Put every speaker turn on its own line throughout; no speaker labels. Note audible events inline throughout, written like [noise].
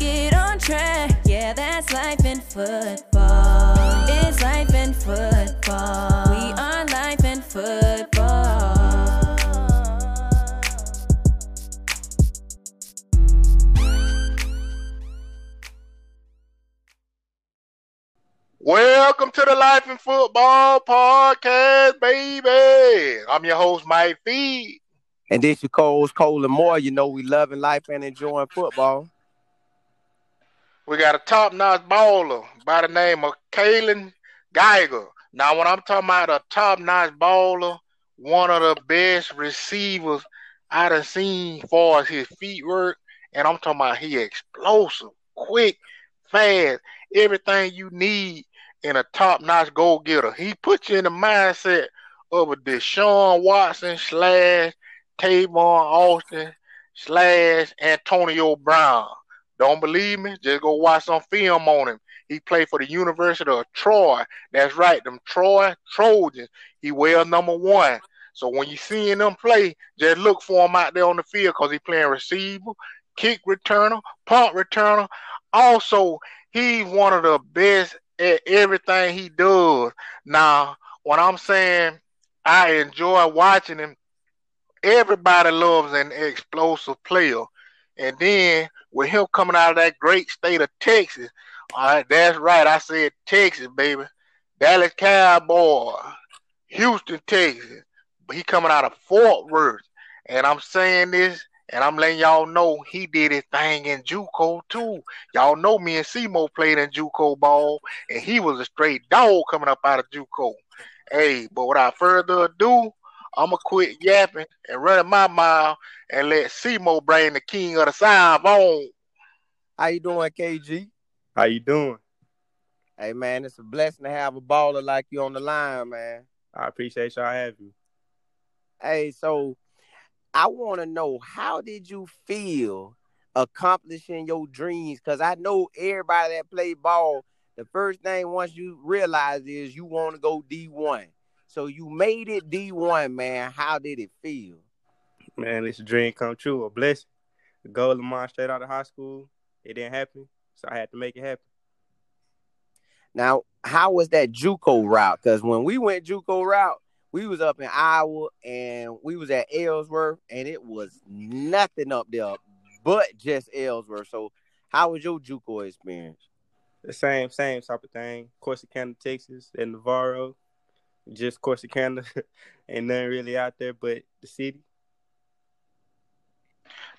get on track. Yeah, that's life in football. It's life in football. We are life in football.
Welcome to the Life in Football podcast, baby. I'm your host, Mike Feed.
And this your Cole's Cole and more. You know we loving life and enjoying football.
We got a top-notch baller by the name of Kaylon Geiger. Now, when I'm talking about a top-notch baller, one of the best receivers I done seen far as his feet work, and I'm talking about he explosive, quick, fast, everything you need in a top-notch goal-getter. He puts you in the mindset of a Deshaun Watson slash Tavon Austin slash Antonio Brown. Don't believe me? Just go watch some film on him. He played for the University of Troy. That's right, them Troy Trojans. He wears number one. So when you seeing them play, just look for him out there on the field because he playing receiver, kick returner, punt returner. Also, he's one of the best at everything he does. Now, when I'm saying I enjoy watching him, everybody loves an explosive player. And then with him coming out of that great state of Texas, all right, that's right. I said Texas, baby. Dallas Cowboy, Houston, Texas. But he coming out of Fort Worth. And I'm saying this, and I'm letting y'all know he did his thing in JUCO too. Y'all know me and Simo played in JUCO ball, and he was a straight dog coming up out of JUCO. Hey, but without further ado, I'ma quit yapping and running my mile and let Simo bring the king of the sound on.
How you doing, KG?
How you doing?
Hey man, it's a blessing to have a baller like you on the line, man.
I appreciate y'all having me.
Hey, so I want to know how did you feel accomplishing your dreams? Because I know everybody that play ball, the first thing once you realize is you want to go D1. So you made it D1, man. How did it feel?
Man, it's a dream come true, a blessing. The goal of mine straight out of high school, it didn't happen, so I had to make it happen.
Now, how was that JUCO route? Because when we went JUCO route, we was up in Iowa and we was at Ellsworth, and it was nothing up there but just Ellsworth. So, how was your JUCO experience?
The same, same type of thing. Corsicana, Texas, and Navarro. Just Corsicana, [laughs] ain't nothing really out there but the city.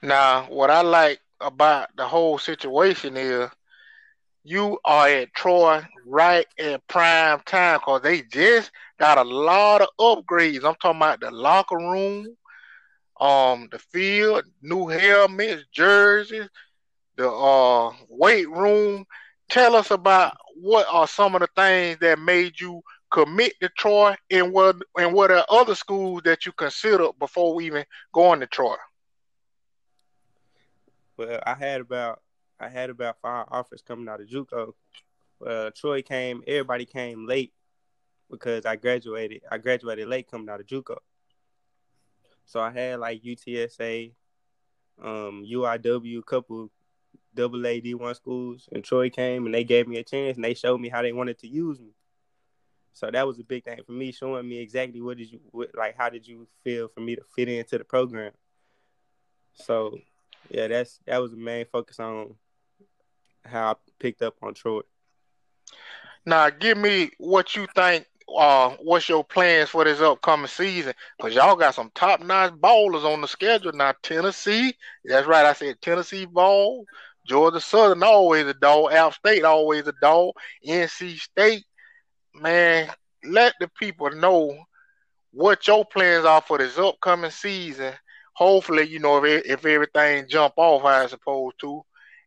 Now, what I like about the whole situation is you are at Troy right at prime time because they just got a lot of upgrades. I'm talking about the locker room, um, the field, new helmets, jerseys, the uh weight room. Tell us about what are some of the things that made you commit to Troy and what and what are other schools that you consider before we even going to Troy?
Well, I had about I had about five offers coming out of JUCO. Uh, Troy came, everybody came late because I graduated. I graduated late coming out of JUCO. So I had like UTSA, um, UIW, a couple double A D one schools, and Troy came and they gave me a chance and they showed me how they wanted to use me. So that was a big thing for me, showing me exactly what did you what, like, how did you feel for me to fit into the program. So yeah, that's that was the main focus on how I picked up on Troy.
Now, give me what you think. Uh, what's your plans for this upcoming season? Cause y'all got some top notch ballers on the schedule now. Tennessee, that's right. I said Tennessee ball. Georgia Southern always a dog. App State always a dog. NC State, man. Let the people know what your plans are for this upcoming season. Hopefully, you know if if everything jump off how it's supposed to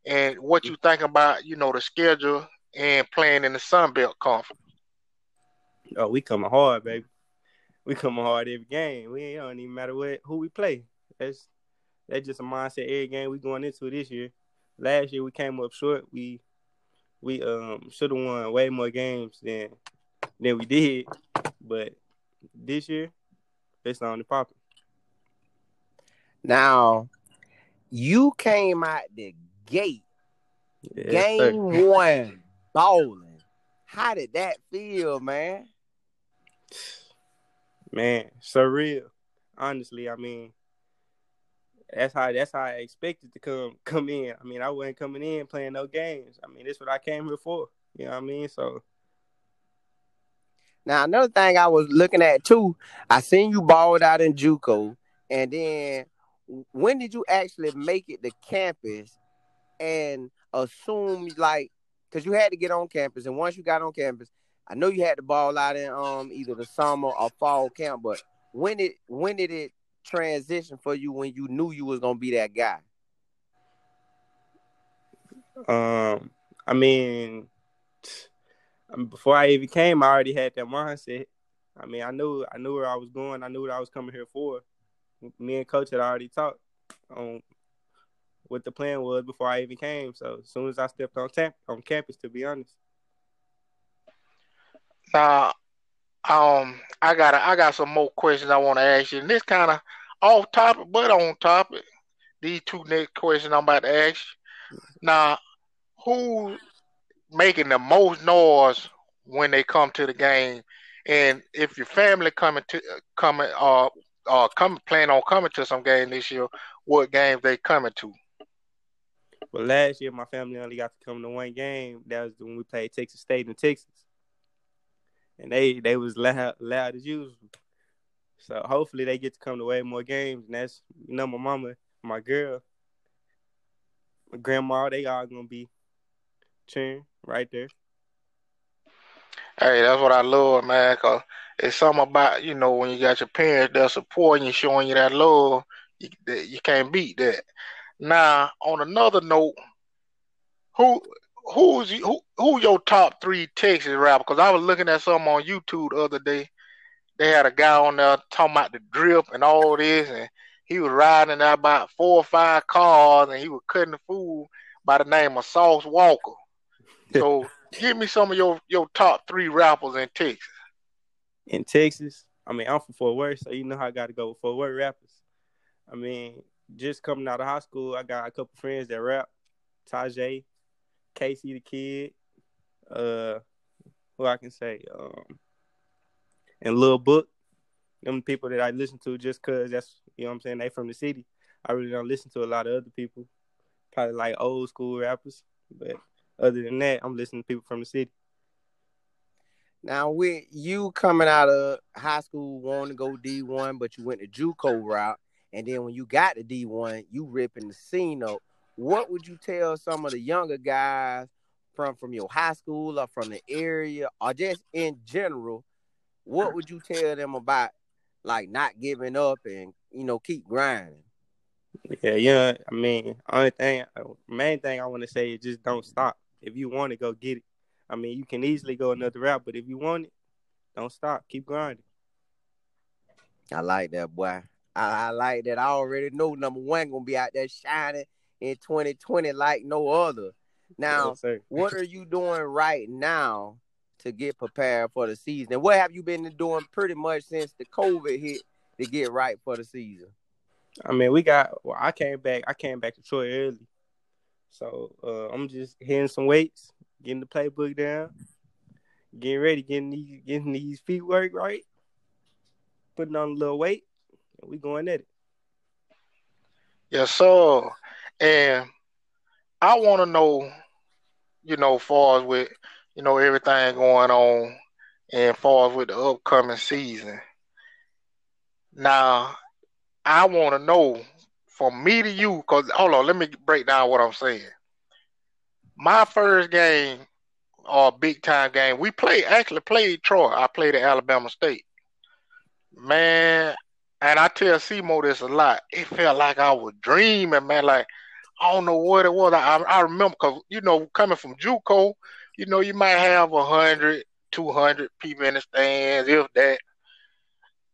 and what you think about, you know, the schedule and playing in the Sun Belt Conference.
Oh, we coming hard, baby. We coming hard every game. We don't even matter what who we play. That's that's just a mindset every game we going into this year. Last year we came up short. We we um should have won way more games than than we did, but this year it's on the popping.
Now, you came out the gate, game
sir.
one, bowling. How did that feel, man?
man, surreal. Honestly, I mean, that's how that's how I expected to come come in. I mean, I wasn't coming in playing no games. I mean, this what I came here for. You know what I mean? So
Now, another thing I was looking at too, I seen you balled out in JUCO, and then when did you actually make it to campus and assume like because you had to get on campus, and once you got on campus, I know you had to ball out in um either the summer or fall camp, but when did when did it transition for you when you knew you was gonna be that guy?
um I mean I mean, before I even came, I already had that mindset. I mean, I knew I knew where I was going. I knew what I was coming here for. Me and coach had already talked on what the plan was before I even came. So as soon as I stepped on tap on campus, to be honest.
Now, um, I got I got some more questions I want to ask you, and this kind of off topic, but on topic. These two next questions I'm about to ask you. Now, who making the most noise when they come to the game, and if your family coming to coming uh uh come plan on coming to some game this year, what games they coming to?
Well, last year, my family only got to come to one game. That was when we played Texas State in Texas, and they they was loud loud as usual. So hopefully they get to come to way more games. And that's you know my mama, my girl, my grandma. They all gonna be cheering right there.
Hey, that's what I love, man. Cause it's something about you know when you got your parents that supporting you, showing you that love. You, that you can't beat that. Now, on another note, who who's who who your top three Texas rapper? Because I was looking at something on YouTube the other day. They had a guy on there talking about the drip and all this, and he was riding there about four or five cars, and he was cutting the fool by the name of Sauce Walka. [laughs] So, give me some of your your top three rappers in Texas.
in Texas. I mean, I'm from Fort Worth, so you know how I got to go with Fort Worth rappers. I mean, just coming out of high school, I got a couple friends that rap. Tajay, Casey the Kid, uh, who I can say, um, and Lil Book. Them people that I listen to just cause that's you know what I'm saying they from the city. I really don't listen to a lot of other people, probably like old school rappers. But other than that, I'm listening to people from the city.
Now, with you coming out of high school wanting to go D one, but you went the JUCO route, and then when you got to D one, you ripping the scene up. What would you tell some of the younger guys from from your high school or from the area or just in general? What would you tell them about like not giving up and you know keep grinding?
Yeah, yeah. I mean, only thing, main thing I want to say is just don't stop. If you want to go get it. I mean, you can easily go another route, but if you want it, don't stop. Keep grinding.
I like that boy. I, I like that. I already know number one gonna be out there shining in 2020 like no other. Now,
Yes,
what are you doing right now to get prepared for the season? And what have you been doing pretty much since the COVID hit to get right for the season?
I mean, we got. Well, I came back. I came back to Troy early, so uh, I'm just hitting some weights, getting the playbook down, getting ready, getting these getting these feet work right, putting on a little weight, and we going at it.
Yes, sir. And I want to know, you know, far as with, you know, everything going on and far as with the upcoming season. Now, I want to know from me to you, because hold on, let me break down what I'm saying. My first game or big time game, we played actually played Troy. I played at Alabama State. Man, and I tell Seymour this a lot. It felt like I was dreaming, man. Like I don't know what it was. I, I remember because you know coming from JUCO, you know you might have a hundred, two hundred people in the stands, if that.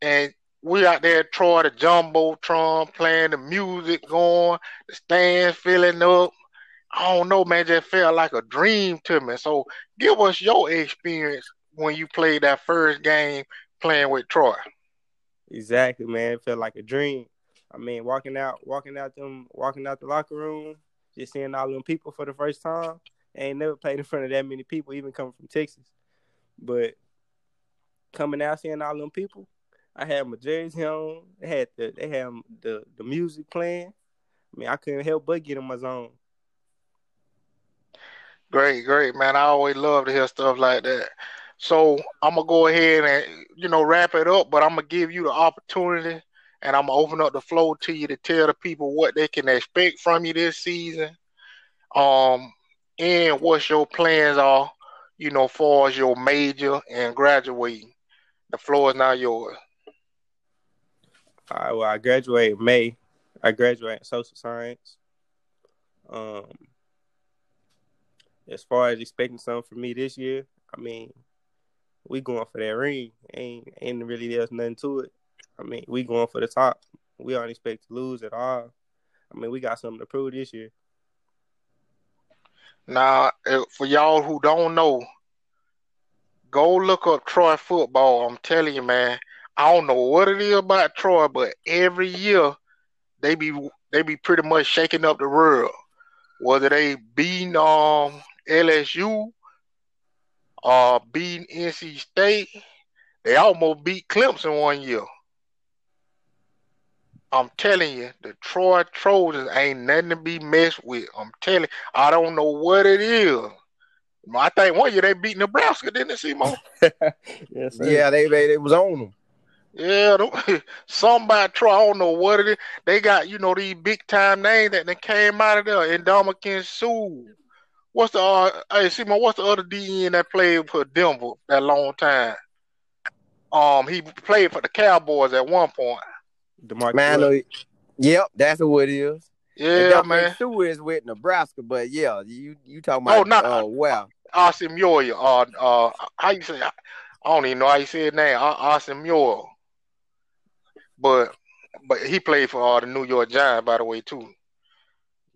And we out there Troy the jumbotron playing the music going, the stands filling up. I don't know, man. Just felt like a dream to me. So give us your experience when you played that first game playing with Troy.
Exactly, man. It felt like a dream. I mean, walking out, walking out them, walking out the locker room, just seeing all them people for the first time. I ain't never played in front of that many people, even coming from Texas. But coming out, seeing all them people, I had my jersey on. They had the they had the the music playing. I mean, I couldn't help but get in my zone.
Great, great, man. I always love to hear stuff like that. So I'm gonna go ahead and you know wrap it up, but I'm gonna give you the opportunity and I'm gonna open up the floor to you to tell the people what they can expect from you this season. Um, and what your plans are, you know, far as your major and graduating. The floor is now yours.
Right, well, I graduate May. I graduate in social science. Um, as far as expecting something from me this year, I mean, we going for that ring. Ain't ain't really there's nothing to it. I mean, we going for the top. We don't expect to lose at all. I mean, we got something to prove this year.
Now, for y'all who don't know, go look up Troy football. I'm telling you, man. I don't know what it is about Troy, but every year they be they be pretty much shaking up the world. Whether they beating um LSU or beating NC State, they almost beat Clemson one year. I'm telling you, the Troy Trojans ain't nothing to be messed with. I'm telling you, I don't know what it is. I think one year they beat Nebraska, didn't they, Simon? [laughs]
yes, sir. Yeah, they, they, they was on them.
Yeah, [laughs] somebody Troy, I don't know what it is. They got, you know, these big time names that they came out of there. Ndamukong Suh. What's the uh hey Simon, what's the other DN that played for Denver that long time? Um he played for the Cowboys at one point.
DeMarcus man, yep, that's who it is.
Yeah, man.
Suh is with Nebraska, but yeah, you you talking about oh, not, uh, well.
Osemmuore, uh uh how you say I don't even know how you say it now. Osemmuore. But but he played for uh, the New York Giants, by the way, too.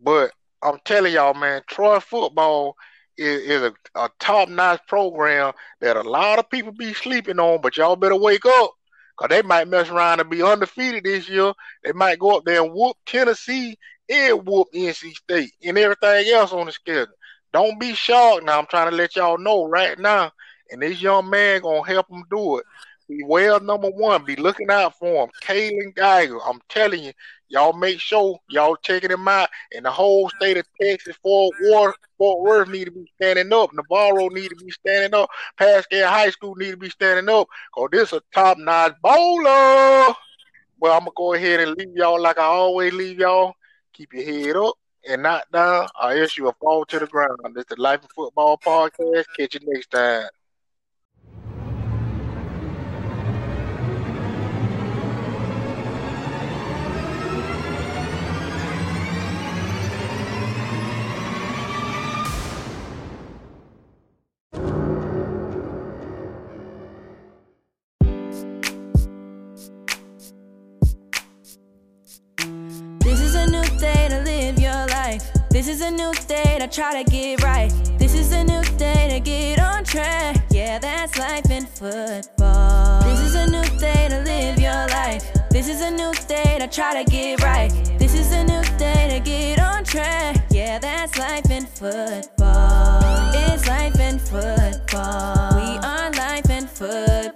But I'm telling y'all, man, Troy football is, is a, a top notch program that a lot of people be sleeping on, but y'all better wake up. Cause they might mess around and be undefeated this year. They might go up there and whoop Tennessee and whoop NC State and everything else on the schedule. Don't be shocked. Now I'm trying to let y'all know right now, and this young man gonna help them do it. Beware number one. Be looking out for him. Kaylon Geiger. I'm telling you, y'all make sure y'all checking him out. And the whole state of Texas, Fort Worth, Fort Worth need to be standing up. Navarro need to be standing up. Paschal High School need to be standing up. Cause this a top notch bowler. Well, I'm gonna go ahead and leave y'all like I always leave y'all. Keep your head up and not down, or else you will fall to the ground. This is the Life of Football podcast. Catch you next time.
This is a new day to try to get right. This is a new day to get on track. Yeah, that's life in football. This is a new day to live your life. This is a new day to try to get right. This is a new day to get on track. Yeah, that's life in football. It's life in football. We are life in football.